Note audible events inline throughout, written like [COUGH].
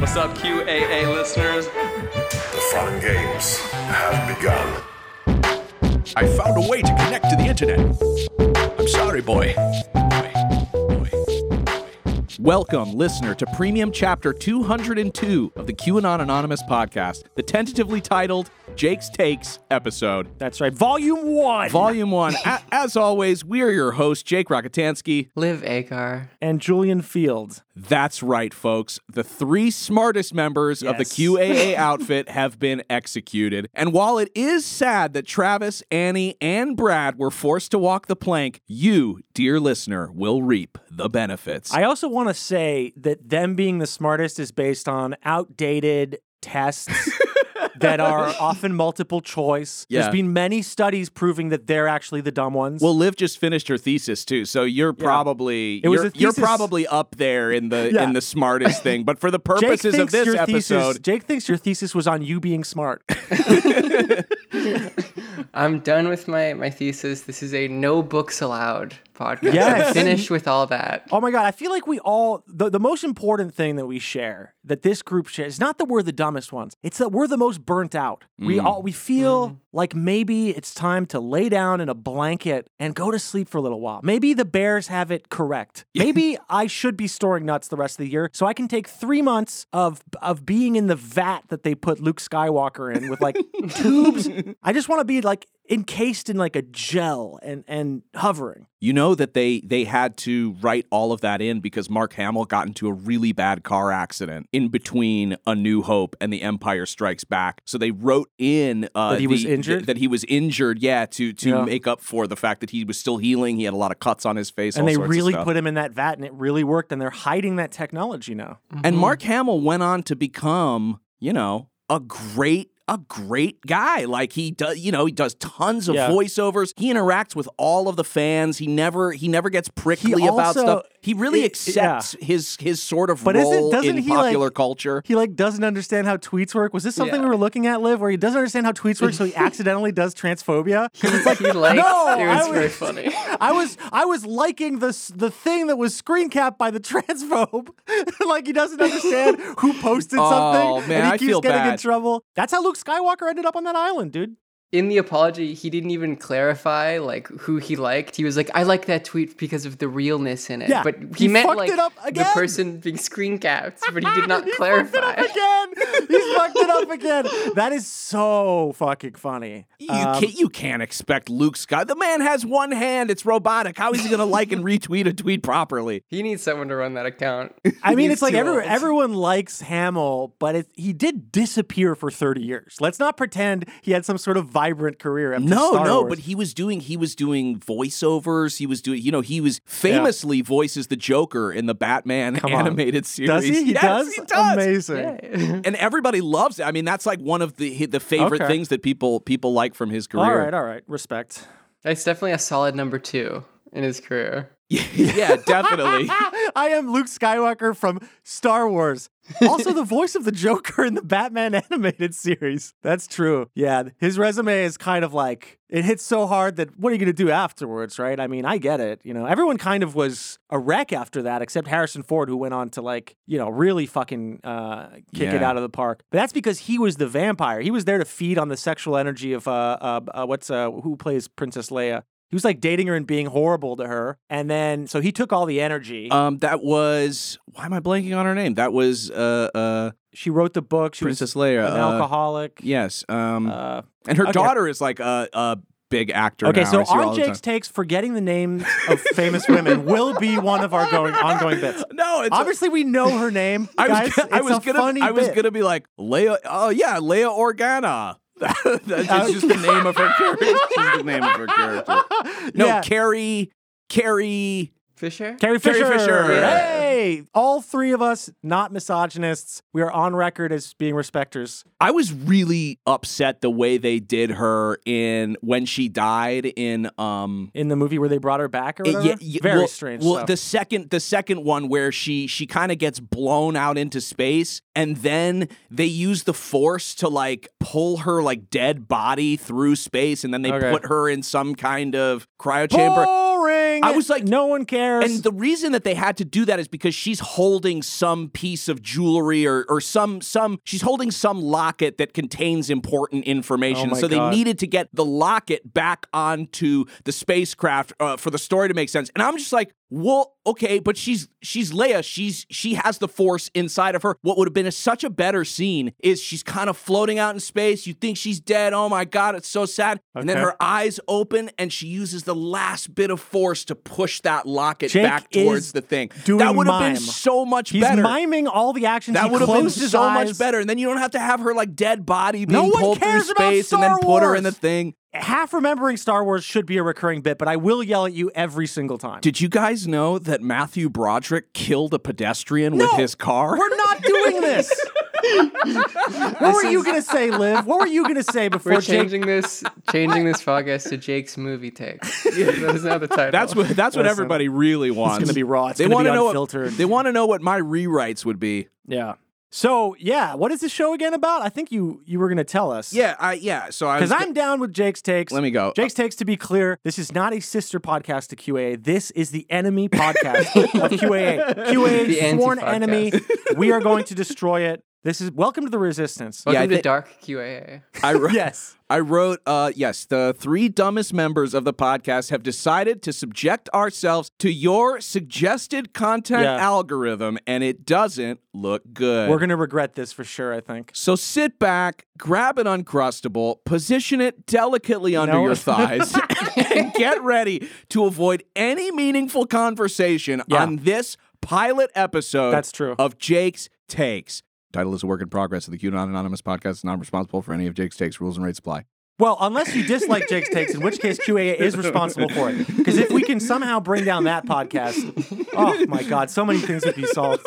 What's up, QAA listeners? The fun games have begun. I found a way to connect to the internet. I'm sorry, boy. Welcome, listener, to Premium Chapter 202 of the QAnon Anonymous podcast, the tentatively titled Jake's Takes episode. That's right. Volume one. Volume 1. [LAUGHS] A- as always, we are your hosts, Jake Rockatansky. Liv Agar. and Julian Fields. That's right, folks. The three smartest members of the QAA [LAUGHS] outfit have been executed. And while it is sad that Travis, Annie, and Brad were forced to walk the plank, you, dear listener, will reap the benefits. I also want to say that them being the smartest is based on outdated tests [LAUGHS] that are often multiple choice. Yeah. There's been many studies proving that they're actually the dumb ones. well, Liv just finished her thesis too, so you're probably It was you're, you're probably up there in the Yeah. in the smartest thing. But for the [LAUGHS] purposes of this episode, thesis, Jake thinks your thesis was on you being smart. [LAUGHS] [LAUGHS] I'm done with my, my thesis. This is a no books allowed podcast. Yes. I'm with all that. Oh my god, I feel like we all the, the most important thing that we share, that this group shares, is not that we're the dumbest ones. It's that we're the most burnt out. We mm. all we feel mm-hmm. like maybe it's time to lay down in a blanket and go to sleep for a little while. Maybe the Bears have it correct. [LAUGHS] Maybe I should be storing nuts the rest of the year so I can take three months of of being in the vat that they put Luke Skywalker in with like [LAUGHS] tubes. I just want to be like encased in like a gel and and hovering. You know that they they had to write all of that in because Mark Hamill got into a really bad car accident in between A New Hope and The Empire Strikes Back. So they wrote in uh, That he was the- injured? that he was injured, yeah, to to Yeah. make up for the fact that he was still healing. He had a lot of cuts on his face, and all they sorts of really stuff. put him in that vat and it really worked and they're hiding that technology now And Mark Hamill went on to become, you know, a great a great guy. Like he does, you know, he does tons of Yeah. voiceovers. He interacts with all of the fans. He never he never gets prickly about stuff. He really it- accepts his his sort of But isn't- role doesn't in he, like- popular culture. he like doesn't understand how tweets work was this something Yeah. we were looking at liv where he doesn't understand how tweets work so he [LAUGHS] accidentally does transphobia It's like he [LAUGHS] liked No, it was I very funny. [LAUGHS] I was I was liking the the thing that was screen capped by the transphobe. like he doesn't understand who posted Oh, something man, and he I keeps feel getting in trouble. That's how Luke Skywalker ended up on that island, dude. In the apology, he didn't even clarify like who he liked. He was like, "I like that tweet because of the realness in it." Yeah, but he he, meant like it up the person being screen capped, but he did [LAUGHS] not he clarify. fucked it up again. He's [LAUGHS] fucked it up again. That is so fucking funny. You Um, can't you can't expect Luke Scott. The man has one hand. It's robotic. How is he going to like and [LAUGHS] retweet a tweet properly? He needs someone to run that account. I mean, it's like too every, everyone likes Hamill, but it, he did disappear for 30 years. Let's not pretend he had some sort of vibrant career after No, Star no, Wars. but he was doing he was doing voiceovers. He was doing you know he was famously voices the Joker in the Batman Come on. animated series. does he? He Yes, does? He does. Amazing. Yeah. And everybody loves it. I mean, that's like one of the the favorite Okay. things that people people like from his career. All right, all right. Respect. That's definitely a solid number two in his career. [LAUGHS] yeah, definitely. [LAUGHS] I am Luke Skywalker from Star Wars. [LAUGHS] Also, the voice of the Joker in the Batman [LAUGHS] animated series. That's true. Yeah, his resume is kind of like it hits so hard that what are you going to do afterwards, right? I mean, I get it. You know, everyone kind of was a wreck after that, except Harrison Ford, who went on to like, you know, really fucking uh, kick it out of the park. But that's because he was the vampire. He was there to feed on the sexual energy of uh, uh, uh what's uh who plays Princess Leia. He was like dating her and being horrible to her. And then, so he took all the energy. Um, that was why am I blanking on her name? That was uh uh she wrote the book. She Princess was Leia. an uh, alcoholic. Yes. Um, Uh, and her okay. daughter is like a a big actor. okay, now. so I see her all our the Jake's takes forgetting the names [LAUGHS] of famous women will be one of our going ongoing bits. [LAUGHS] No, it's Obviously, we know her name. [LAUGHS] I was guys. I was a gonna funny I was bit. gonna be like Leia. Oh yeah, Leia Organa. [LAUGHS] That's just the name of her character. It's just the name of her character. No, Yeah. Carrie. Carrie. Fisher? Carrie Carrie Fisher. Fisher. Yeah. Hey, all three of us not misogynists. We are on record as being respecters. I was really upset the way they did her in when she died in um In the movie where they brought her back or Uh, whatever. yeah, yeah, Very well, strange. Well, stuff. the second the second one where she she kind of gets blown out into space, and then they use the force to like pull her like dead body through space, and then they Okay. put her in some kind of cryo chamber. ring. I was like- no one cares. And the reason that they had to do that is because she's holding some piece of jewelry or, or some some she's holding some locket that contains important information. Oh so God. they needed to get the locket back onto the spacecraft uh, for the story to make sense. And I'm just like, well, okay, but she's she's Leia. She's she has the force inside of her. What would have been a, such a better scene is she's kind of floating out in space. You think she's dead. Oh my god, it's so sad. And then her eyes open and she uses the last bit of force to push that locket Jake back towards the thing. that would have been so much He's better. miming all the actions. that would have been so eyes. much better. And then you don't have to have her like dead body being No one pulled through space and then put her in the thing. Half remembering Star Wars should be a recurring bit, but I will yell at you every single time. Did you guys know that Matthew Broderick killed a pedestrian with his car? We're not doing [LAUGHS] this. what were you gonna say, Liv? What were you gonna say before We're Jake? changing this changing this podcast to Jake's movie takes. [LAUGHS] that is now the title. That's what that's what everybody really wants. It's gonna be raw. It's they gonna be wanna know unfiltered. What, they want to know what my rewrites would be. Yeah. So yeah, what is the show again about? I think you you were gonna tell us. Yeah, I yeah. So I Because I'm down with Jake's takes. Let me go. Jake's takes to be clear. This is not a sister podcast to QAA. This is the enemy [LAUGHS] podcast of QAA. QAA The sworn anti-podcast. enemy. We are going to destroy it. This is welcome to the resistance. Welcome I to thi- Dark QAA. I wrote, [LAUGHS] Yes. I wrote, uh, yes, the three dumbest members of the podcast have decided to subject ourselves to your suggested content Yeah. algorithm, and it doesn't look good. We're gonna regret this for sure, I think. so sit back, grab an Uncrustable, position it delicately under No. your thighs, [LAUGHS] and get ready to avoid any meaningful conversation Yeah. on this pilot episode That's true. of Jake's Takes. Title is a work in progress of the QAnon Anonymous podcast. Is not responsible for any of Jake's takes. Rules and rates apply. Well, unless you dislike Jake's takes, in which case QAA is responsible for it. Because if we can somehow bring down that podcast, oh my God, so many things would be solved.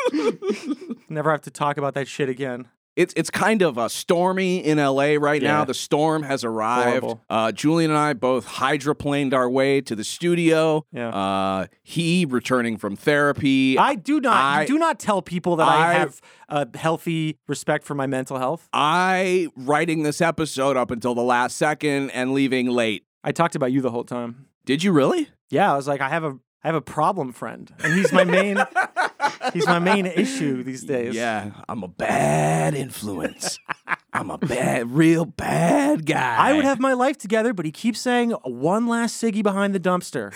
Never have to talk about that shit again. It's it's kind of uh, stormy in LA right now. The storm has arrived. Uh, Julian and I both hydroplaned our way to the studio. Yeah. Uh, he returning from therapy. I do not I- do not tell people that I, I- have a healthy respect for my mental health. I writing this episode up until the last second and leaving late. I talked about you the whole time. Did you really? Yeah, I was like, I have a I have a problem friend, and he's my main [LAUGHS] he's my main issue these days. Yeah, I'm a bad influence. I'm a bad, real bad guy. I would have my life together, but he keeps saying one last ciggy behind the dumpster.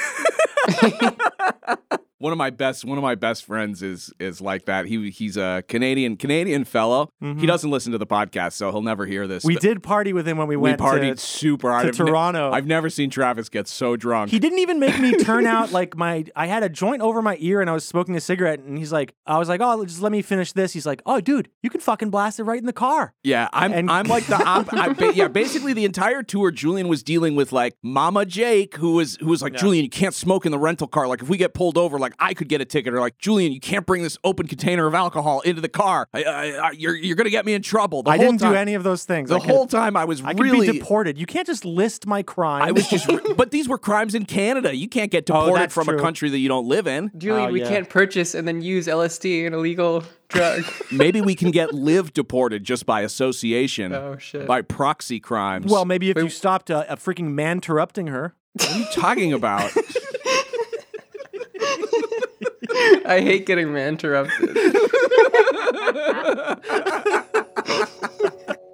[LAUGHS] one of my best one of my best friends is is like that. He he's a Canadian Canadian fellow. He doesn't listen to the podcast, so he'll never hear this. Mm-hmm. We did party with him when we we went We partied to. super hard. to I've ne- Toronto. I've never seen Travis get so drunk. He didn't even make me turn [LAUGHS] out like my. I had a joint over my ear and I was smoking a cigarette, and he's like, I was like, oh, just let me finish this. He's like, oh, dude, you can fucking blast it right in the car. yeah, I'm and- I'm like the op- I, ba- yeah. Basically, the entire tour, Julian was dealing with like Mama Jake, who was who was like, Julian, you can't smoke in the rental car. Like, if we get pulled over, like I could get a ticket. Or like, Julian, you can't bring this open container of alcohol into the car. I, I, I, you're you're gonna get me in trouble. The I whole didn't time, do any of those things. The I could- whole time I was I could really be deported. You can't just list my crimes. I was just, [LAUGHS] but these were crimes in Canada. You can't get deported Oh, that's from a country that you don't Liv in. Julian, Oh, we yeah. can't purchase and then use LSD, an illegal drug. [LAUGHS] Maybe we can get live deported just by association. Oh, shit. By proxy crimes. well, maybe if you stopped a, a freaking man interrupting her. what are you talking about? [LAUGHS] I hate getting interrupted. [LAUGHS]